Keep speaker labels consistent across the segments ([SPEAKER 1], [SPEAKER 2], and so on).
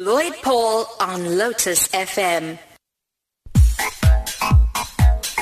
[SPEAKER 1] Lloyd Paul on Lotus FM.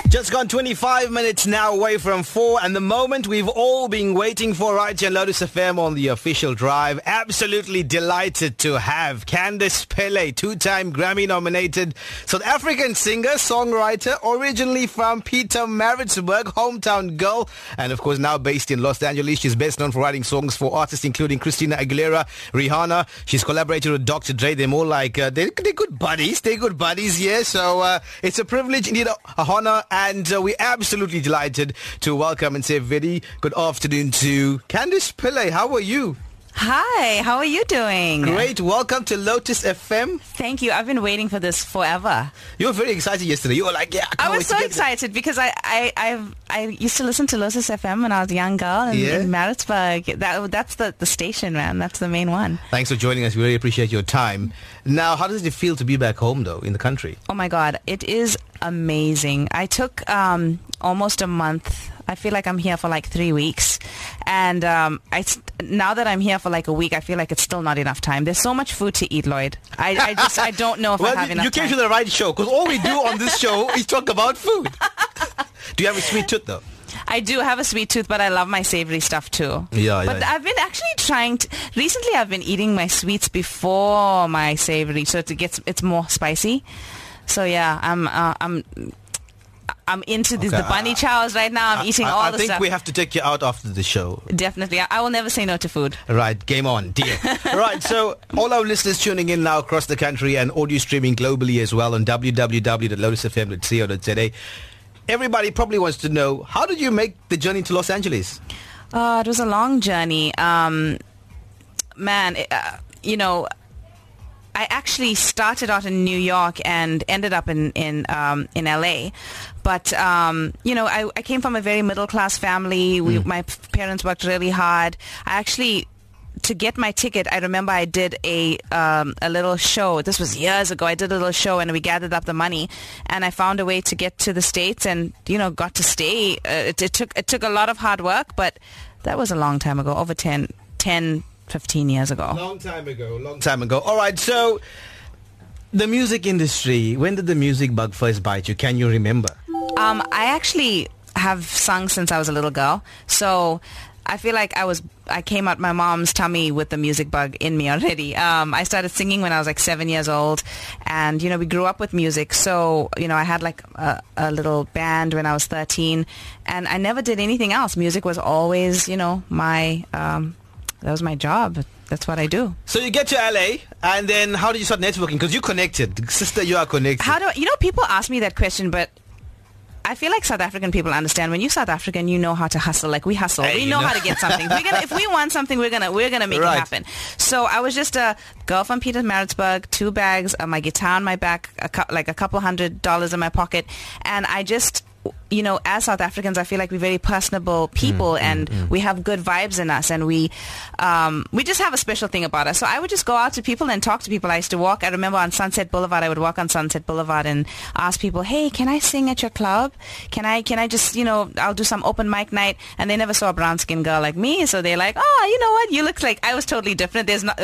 [SPEAKER 2] Just gone 25 minutes now away from 4 and the moment we've all been waiting for right here Lotus FM on the official drive. Absolutely delighted to have Candice Pillay, two-time Grammy nominated South African singer, songwriter, originally from Pietermaritzburg, hometown girl, and of course now based in Los Angeles. She's best known for writing songs for artists including Christina Aguilera, Rihanna. She's collaborated with Dr. Dre. They're more like, uh, they're, they're good buddies. They're good buddies, yeah. So uh, it's a privilege, indeed a, a honor and uh, we're absolutely delighted to welcome and say very good afternoon to Candice Pillay. How are you?
[SPEAKER 3] Hi, how are you doing?
[SPEAKER 2] Great. Welcome to Lotus FM.
[SPEAKER 3] Thank you. I've been waiting for this forever.
[SPEAKER 2] You were very excited yesterday. You were like, yeah, I,
[SPEAKER 3] I was so excited because I, I, I've, I used to listen to Lotus FM when I was a young girl in,
[SPEAKER 2] Yeah.
[SPEAKER 3] in Maritzburg. That, that's the, the station, man. That's the main one.
[SPEAKER 2] Thanks for joining us. We really appreciate your time. Now, how does it feel to be back home, though, in the country?
[SPEAKER 3] Oh my God, it is amazing. I took um, almost a month. I feel like I'm here for like three weeks, and um, I now that I'm here for like a week, I feel like it's still not enough time. There's so much food to eat, Lloyd. I, I just I don't know if
[SPEAKER 2] well,
[SPEAKER 3] I have
[SPEAKER 2] you,
[SPEAKER 3] enough
[SPEAKER 2] you came
[SPEAKER 3] time.
[SPEAKER 2] to the right show because all we do on this show is talk about food. do you have a sweet tooth, though?
[SPEAKER 3] I do have a sweet tooth, but I love my savory stuff too.
[SPEAKER 2] Yeah, yeah. But.
[SPEAKER 3] I've been actually trying to. Recently, I've been eating my sweets before my savory, so it gets it's more spicy. So yeah, I'm uh, I'm I'm into this,
[SPEAKER 2] Okay,
[SPEAKER 3] the bunny
[SPEAKER 2] I-
[SPEAKER 3] chows right now. I'm eating
[SPEAKER 2] I,
[SPEAKER 3] all
[SPEAKER 2] I
[SPEAKER 3] the
[SPEAKER 2] think we have to take you out after the show.
[SPEAKER 3] Definitely, I, I will never say no to food.
[SPEAKER 2] Right, game on, deal. right, so all our listeners tuning in now across the country and audio streaming globally as well on www.lotusfm.co.za. Everybody probably wants to know, how did you make the journey to Los Angeles?
[SPEAKER 3] Uh, it was a long journey. Um, man, it, uh, you know, I actually started out in New York and ended up in in um, in LA. But um, you know, I, I came from a very middle class family. We, My parents worked really hard. I actually. To get my ticket, I remember I did a um, a little show. This was years ago. I did a little show, and we gathered up the money, and I found a way to get to the states, and you know, got to stay. Uh, it, it took it took a lot of hard work, but that was a long time ago, over 10, 10 15 years ago.
[SPEAKER 2] Long time ago, long time ago. All right, so the music industry, when did the music bug first bite you? Can you remember?
[SPEAKER 3] Um, I actually have sung since I was a little girl, so I feel like I was I came out my mom's tummy with the music bug in me already. Um, I started singing when I was like seven years old, and you know we grew up with music. So you know I had like a, a little band when I was thirteen, and I never did anything else. Music was always you know my um, that was my job. That's what I do.
[SPEAKER 2] So you get to LA, and then how did you start networking? Because you connected. Sister, you are connected.
[SPEAKER 3] How do you know? People ask me that question, but I feel like South African people understand when you're South African, you know how to hustle. Like we hustle,
[SPEAKER 2] Hey,
[SPEAKER 3] we know,
[SPEAKER 2] know.
[SPEAKER 3] how to get something. We're gonna, if we want something, we're gonna we're gonna make
[SPEAKER 2] Right.
[SPEAKER 3] it happen. So I was just a girl from Pietermaritzburg, two bags, uh, my guitar on my back, a cou- like a couple hundred dollars in my pocket, and I just. You know, as South Africans, I feel like we're very personable people,
[SPEAKER 2] Mm,
[SPEAKER 3] and we have good vibes in us, and we um, we just have a special thing about us. So I would just go out to people and talk to people. I used to walk. I remember on Sunset Boulevard, I would walk on Sunset Boulevard and ask people, "Hey, can I sing at your club? Can I can I just you know I'll do some open mic night?" And they never saw a brown skinned girl like me, so they're like, "Oh, you know what? You look like I was totally different." There's not.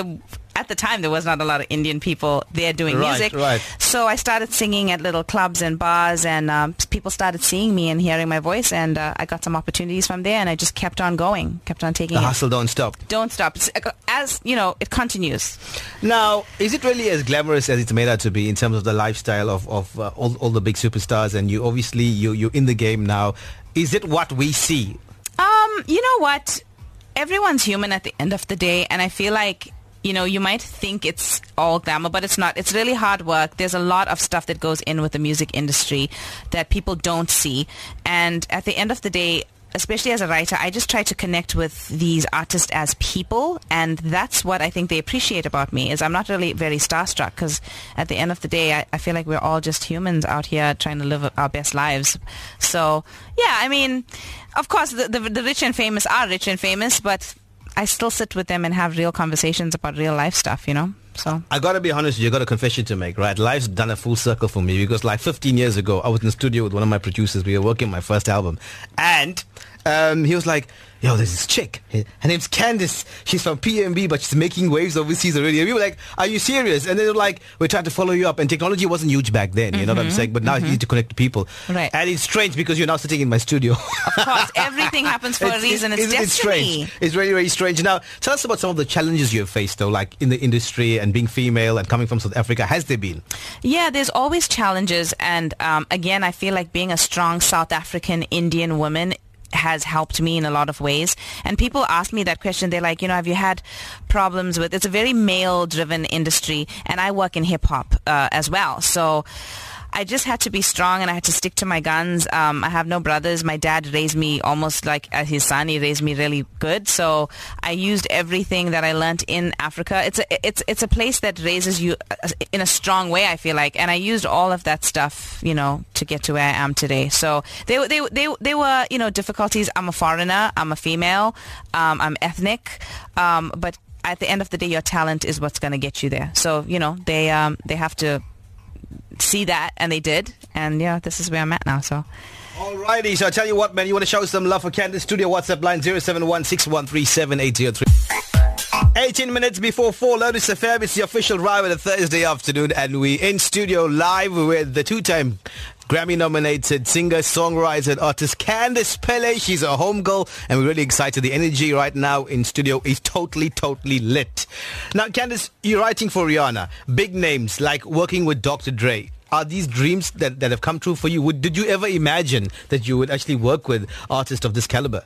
[SPEAKER 3] At the time, there was not a lot of Indian people there doing
[SPEAKER 2] Right,
[SPEAKER 3] music.
[SPEAKER 2] right.
[SPEAKER 3] So I started singing at little clubs and bars, and um, people started seeing me and hearing my voice, and uh, I got some opportunities from there, and I just kept on going, kept on taking
[SPEAKER 2] the
[SPEAKER 3] it.
[SPEAKER 2] hustle don't stop.
[SPEAKER 3] Don't stop. It's, uh, As you know, it continues.
[SPEAKER 2] Now, is it really as glamorous as it's made out to be in terms of the lifestyle of, of uh, all, all the big superstars? And you obviously you you're in the game now. Is it what we see?
[SPEAKER 3] Um, you know what? Everyone's human at the end of the day, and I feel like you know you might think it's all glamour, but it's not. It's really hard work. There's a lot of stuff that goes in with the music industry that people don't see, and at the end of the day. Especially as a writer, I just try to connect with these artists as people, and that's what I think they appreciate about me. Is I'm not really very starstruck because at the end of the day, I, I feel like we're all just humans out here trying to live our best lives. So yeah, I mean, of course, the, the, the rich and famous are rich and famous, but I still sit with them and have real conversations about real life stuff, you know? So,
[SPEAKER 2] I gotta be honest, you got a confession to make, right? Life's done a full circle for me because like 15 years ago, I was in the studio with one of my producers. We were working my first album, and um, he was like, yo, there's this chick. Her name's Candice. She's from PMB, but she's making waves overseas already. And we were like, are you serious? And they were like, we're trying to follow you up. And technology wasn't huge back then, you know what I'm saying? But now you need to connect to people.
[SPEAKER 3] Right.
[SPEAKER 2] And it's strange because you're now sitting in my studio.
[SPEAKER 3] Of course, everything happens for a reason. It's,
[SPEAKER 2] isn't it
[SPEAKER 3] destiny.
[SPEAKER 2] strange. It's really, really strange. Now, tell us about some of the challenges you've faced, though, like in the industry and being female and coming from South Africa. Has there been?
[SPEAKER 3] Yeah, there's always challenges, and um, again, I feel like being a strong South African Indian woman has helped me in a lot of ways. And people ask me that question. They're like, you know, have you had problems with? It's a very male-driven industry, and I work in hip hop uh, as well, so. I just had to be strong and I had to stick to my guns. Um, I have no brothers. My dad raised me almost like as his son. He raised me really good. So I used everything that I learned in Africa. It's a it's it's a place that raises you uh, in a strong way. I feel like, and I used all of that stuff, you know, to get to where I am today. So they they they they were you know difficulties. I'm a foreigner. I'm a female. Um, I'm ethnic. Um, but at the end of the day, your talent is what's going to get you there. So you know they um, they have to see that, and they did. And yeah, this is where I'm at now. So.
[SPEAKER 2] Alrighty, so I tell you what, man, you want to show some love for Candice Studio WhatsApp line 0716137803. 18 minutes before 4, Lotus FM. It's the official ride of a Thursday afternoon, and we in studio live with the two-time Grammy-nominated singer, songwriter, and artist Candice Pillay. She's a home girl, and we're really excited. The energy right now in studio is totally, totally lit. Now, Candice, you're writing for Rihanna. Big names like working with Dr. Dre. Are these dreams that, that have come true for you? Would, did you ever imagine that you would actually work with artists of this caliber?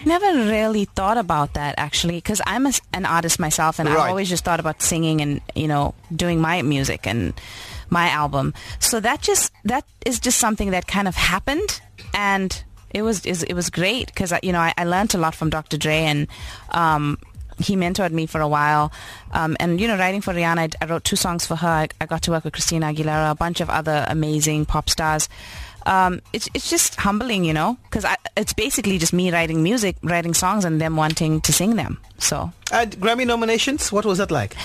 [SPEAKER 3] I never really thought about that actually because I'm a, an artist myself and
[SPEAKER 2] Right.
[SPEAKER 3] I've always just thought about singing and you know doing my music and my album. So that just that is just something that kind of happened and it was is- it was great because you know I, I learned a lot from Dr. Dre and um, he mentored me for a while. Um, and, you know, writing for Rihanna, I, I wrote two songs for her. I, I got to work with Christina Aguilera, a bunch of other amazing pop stars. Um, it's, it's just humbling, you know, because it's basically just me writing music, writing songs, and them wanting to sing them. So
[SPEAKER 2] And Grammy nominations, what was that like?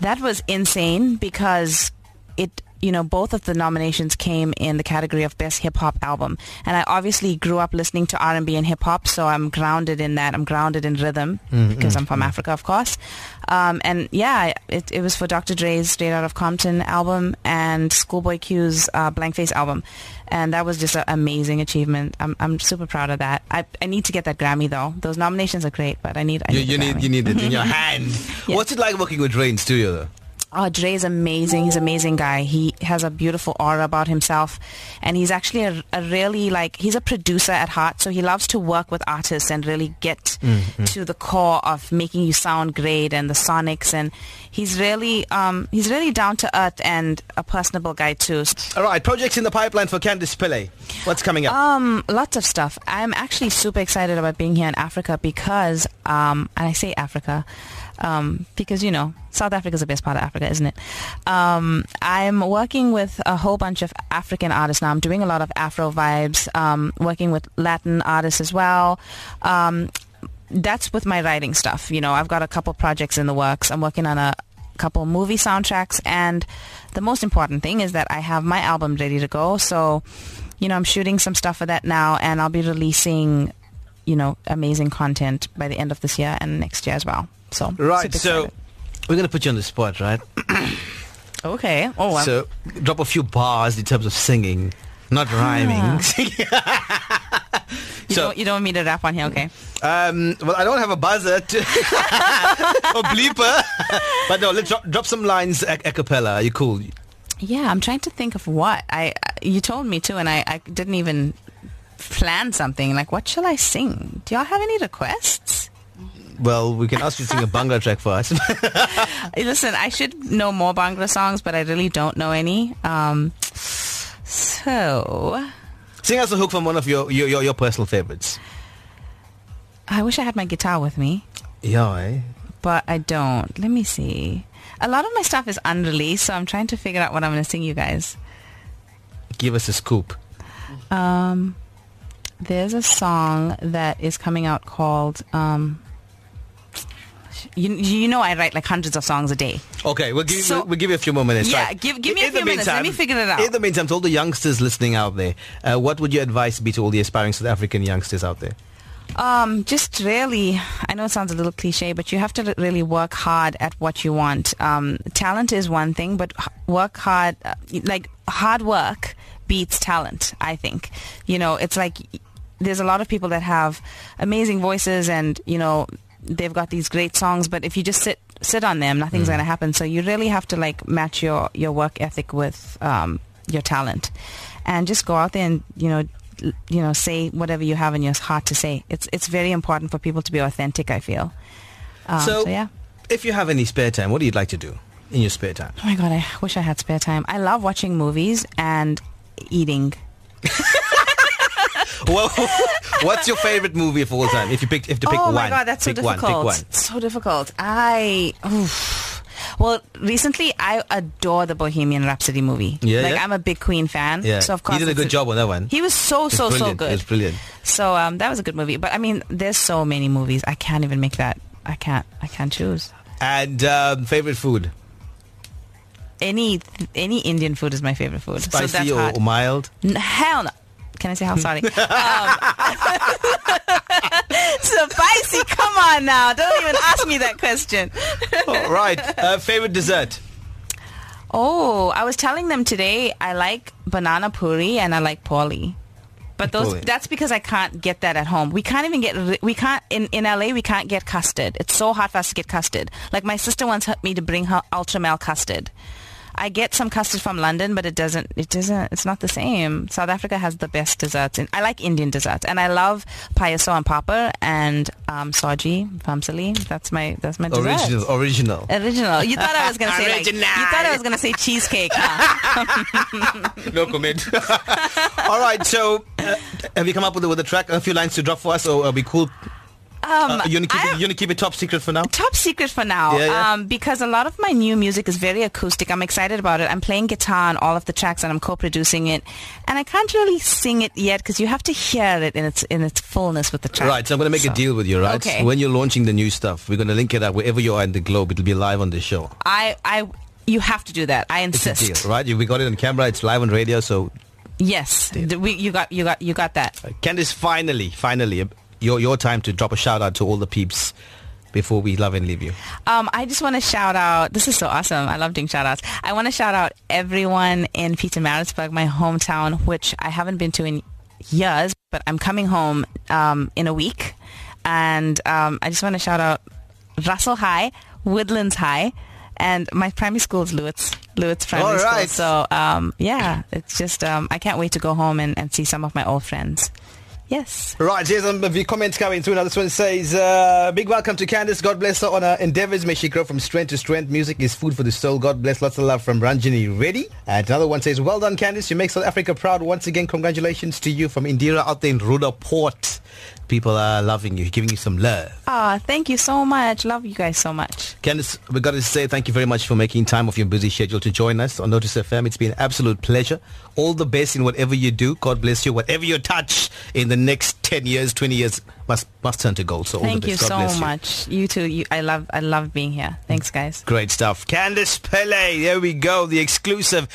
[SPEAKER 3] that was insane because it you know both of the nominations came in the category of best hip hop album. And I obviously grew up listening to R&B and hip hop so I'm grounded in that. I'm grounded in rhythm because I'm from Africa of course. Um, and yeah it, it was for Dr. Dre's Straight Out of Compton album and Schoolboy Q's uh, Blank Face album. And that was just an amazing achievement. I'm, I'm super proud of that. I, I need to get that Grammy though. Those nominations are great but I need I
[SPEAKER 2] You,
[SPEAKER 3] need,
[SPEAKER 2] you need you need it in your hand.
[SPEAKER 3] Yeah.
[SPEAKER 2] What's it like working with Dre in studio though?
[SPEAKER 3] Oh, Dre is amazing. He's an amazing guy. He has a beautiful aura about himself. And he's actually a, a really like, he's a producer at heart. So he loves to work with artists and really get mm-hmm. to the core of making you sound great and the sonics. And he's really, um, he's really down to earth and a personable guy too.
[SPEAKER 2] All right, projects in the pipeline for Candice Pillay. What's coming up?
[SPEAKER 3] Um, lots of stuff. I'm actually super excited about being here in Africa because, um, and I say Africa, um, because you know South Africa is the best part of Africa, isn't it? Um, I'm working with a whole bunch of African artists now. I'm doing a lot of Afro vibes, um, working with Latin artists as well. That's with my writing stuff. You know, I've got a couple projects in the works. I'm working on a couple movie soundtracks, and the most important thing is that I have my album ready to go. So, you know, I'm shooting some stuff for that now, and I'll be releasing, you know, amazing content by the end of this year and next year as well. So,
[SPEAKER 2] right, so we're going to put you on the spot, right?
[SPEAKER 3] okay. Oh, well.
[SPEAKER 2] So drop a few bars in terms of singing, not rhyming. Ah.
[SPEAKER 3] you,
[SPEAKER 2] so-
[SPEAKER 3] don't, you don't want me to rap on here, okay?
[SPEAKER 2] Um, well, I don't have a buzzer to or bleeper, but no, let's drop, drop some lines a, a cappella. Are you cool?
[SPEAKER 3] Yeah, I'm trying to think of what I. You told me to, and I, I didn't even plan something. Like, what shall I sing? Do y'all have any requests?
[SPEAKER 2] Well, we can ask you to sing a Bangla track for us.
[SPEAKER 3] Listen, I should know more Bangla songs, but I really don't know any. Um, so
[SPEAKER 2] sing us a hook from one of your your, your, your personal favorites.
[SPEAKER 3] I wish I had my guitar with me,
[SPEAKER 2] Yeah, eh?
[SPEAKER 3] but I don't. Let me see. A lot of my stuff is unreleased, so I'm trying to figure out what I'm going to sing you guys.
[SPEAKER 2] Give us a scoop.
[SPEAKER 3] Um, there's a song that is coming out called. Um, you, you know I write like hundreds of songs a day.
[SPEAKER 2] Okay, we'll give,
[SPEAKER 3] So-
[SPEAKER 2] we'll, we'll give you a few more minutes.
[SPEAKER 3] Yeah,
[SPEAKER 2] right.
[SPEAKER 3] give- give me a
[SPEAKER 2] In the
[SPEAKER 3] few minutes. Let me figure it out.
[SPEAKER 2] In the meantime, to all the youngsters listening out there, uh, what would your advice be to all the aspiring South African youngsters out there?
[SPEAKER 3] Um, just really, I know it sounds a little cliche, but you have to really work hard at what you want. Um, talent is one thing, but work hard, uh, like hard work beats talent, I think. You know, it's like there's a lot of people that have amazing voices and, you know, they've got these great songs, but if you just sit sit on them, nothing's going to happen. So you really have to like match your, your work ethic with um, your talent and just go out there and, you know, you know, say whatever you have in your heart to say. It's it's very important for people to be authentic. I feel. Um,
[SPEAKER 2] So-
[SPEAKER 3] so, yeah.
[SPEAKER 2] If you have any spare time, what do you like to do in your spare time?
[SPEAKER 3] Oh my god, I wish I had spare time. I love watching movies and eating.
[SPEAKER 2] well, what's your favorite movie of all time? If you pick, if to pick
[SPEAKER 3] oh
[SPEAKER 2] one,
[SPEAKER 3] my god, that's so
[SPEAKER 2] one,
[SPEAKER 3] difficult.
[SPEAKER 2] pick one.
[SPEAKER 3] So difficult. I. oof. Well, recently I adore the Bohemian Rhapsody movie.
[SPEAKER 2] Yeah,
[SPEAKER 3] like
[SPEAKER 2] yeah?
[SPEAKER 3] I'm a big Queen fan.
[SPEAKER 2] Yeah,
[SPEAKER 3] So of course
[SPEAKER 2] he did a good job on that one.
[SPEAKER 3] He was so so so good.
[SPEAKER 2] It was brilliant.
[SPEAKER 3] So um, that was a good movie. But I mean, there's so many movies. I can't even make that. I can't. I can't choose.
[SPEAKER 2] And um, favorite food,
[SPEAKER 3] Any any Indian food is my favorite food. so
[SPEAKER 2] spicy
[SPEAKER 3] that's
[SPEAKER 2] or, or mild?
[SPEAKER 3] N- hell no. Can I say how sorry? um, spicy. Come on now. Don't even ask me that question.
[SPEAKER 2] All right. Uh, favorite dessert.
[SPEAKER 3] Oh, I was telling them today I like banana puri and I like poli. But those that's because I can't get that at home. We can't even get we can't in in LA we can't get custard. It's so hard for us to get custard. Like my sister once helped me to bring her ultra mel custard. I get some custard from London, but it doesn't. It doesn't. It's not the same. South Africa has the best desserts. And I like Indian desserts, and I love payaso and papa and um, soji, famsali. That's my that's my dessert.
[SPEAKER 2] Original. Original.
[SPEAKER 3] Original. You thought I was gonna say like, you thought I was gonna say cheesecake. Huh?
[SPEAKER 2] no comment. All right. So, uh, have you come up with a, with a track, a few lines to drop for us, or are we cool?
[SPEAKER 3] Um,
[SPEAKER 2] Uh, you want to keep it, you wanna keep it top secret for now?
[SPEAKER 3] top secret for now
[SPEAKER 2] Yeah, yeah.
[SPEAKER 3] Um, because a lot of my new music is very acoustic. I'm excited about it. I'm playing guitar on all of the tracks and I'm co-producing it. And I can't really sing it yet because you have to hear it in its in its fullness with the track.
[SPEAKER 2] Right, so I'm going to make a deal with you, right?
[SPEAKER 3] Okay.
[SPEAKER 2] When you're launching the new stuff, we're going to link it up wherever you are in the globe. It'll be live on the show.
[SPEAKER 3] I, I, you have to do that. I
[SPEAKER 2] It's a
[SPEAKER 3] insist.
[SPEAKER 2] deal, right? We got it on camera. It's live on radio. So,
[SPEAKER 3] Yes, we, you got, you got, you got that.
[SPEAKER 2] Candice, finally, finally, your your time to drop a shout out to all the peeps before we love and leave you.
[SPEAKER 3] Um, I just want to shout out. This is so awesome. I love doing shout outs. I want to shout out everyone in Pietermaritzburg, my hometown, which I haven't been to in years, but I'm coming home um, in a week. And um, I just want to shout out Russell High, Woodlands High, and my primary school is Lewis, Lewis Primary
[SPEAKER 2] right.
[SPEAKER 3] School. So um, yeah, it's just um, I can't wait to go home and, and see some of my old friends. Yes.
[SPEAKER 2] Right, here's some of your comments coming through. Now, this one says, uh, big welcome to Candice. God bless her on her endeavors. May she grow from strength to strength. Music is food for the soul. God bless. Lots of love from Ranjini Reddy. And another one says, well done, Candice. You make South Africa proud. Once again, congratulations to you from Indira out there in Roodepoort. People are loving you, giving you some love.
[SPEAKER 3] Ah, thank you so much. Love you guys so much.
[SPEAKER 2] Candice, we got to say thank you very much for making time off your busy schedule to join us on Lotus FM. It's been an absolute pleasure. All the best in whatever you do. God bless you. Whatever you touch in the next 10 years, 20 years must must turn to gold. So all
[SPEAKER 3] Thank
[SPEAKER 2] the
[SPEAKER 3] you.
[SPEAKER 2] God
[SPEAKER 3] so
[SPEAKER 2] you.
[SPEAKER 3] much. You too. You, I love I love being here. Thanks, guys.
[SPEAKER 2] Great stuff. Candice Pillay, there we go, the exclusive.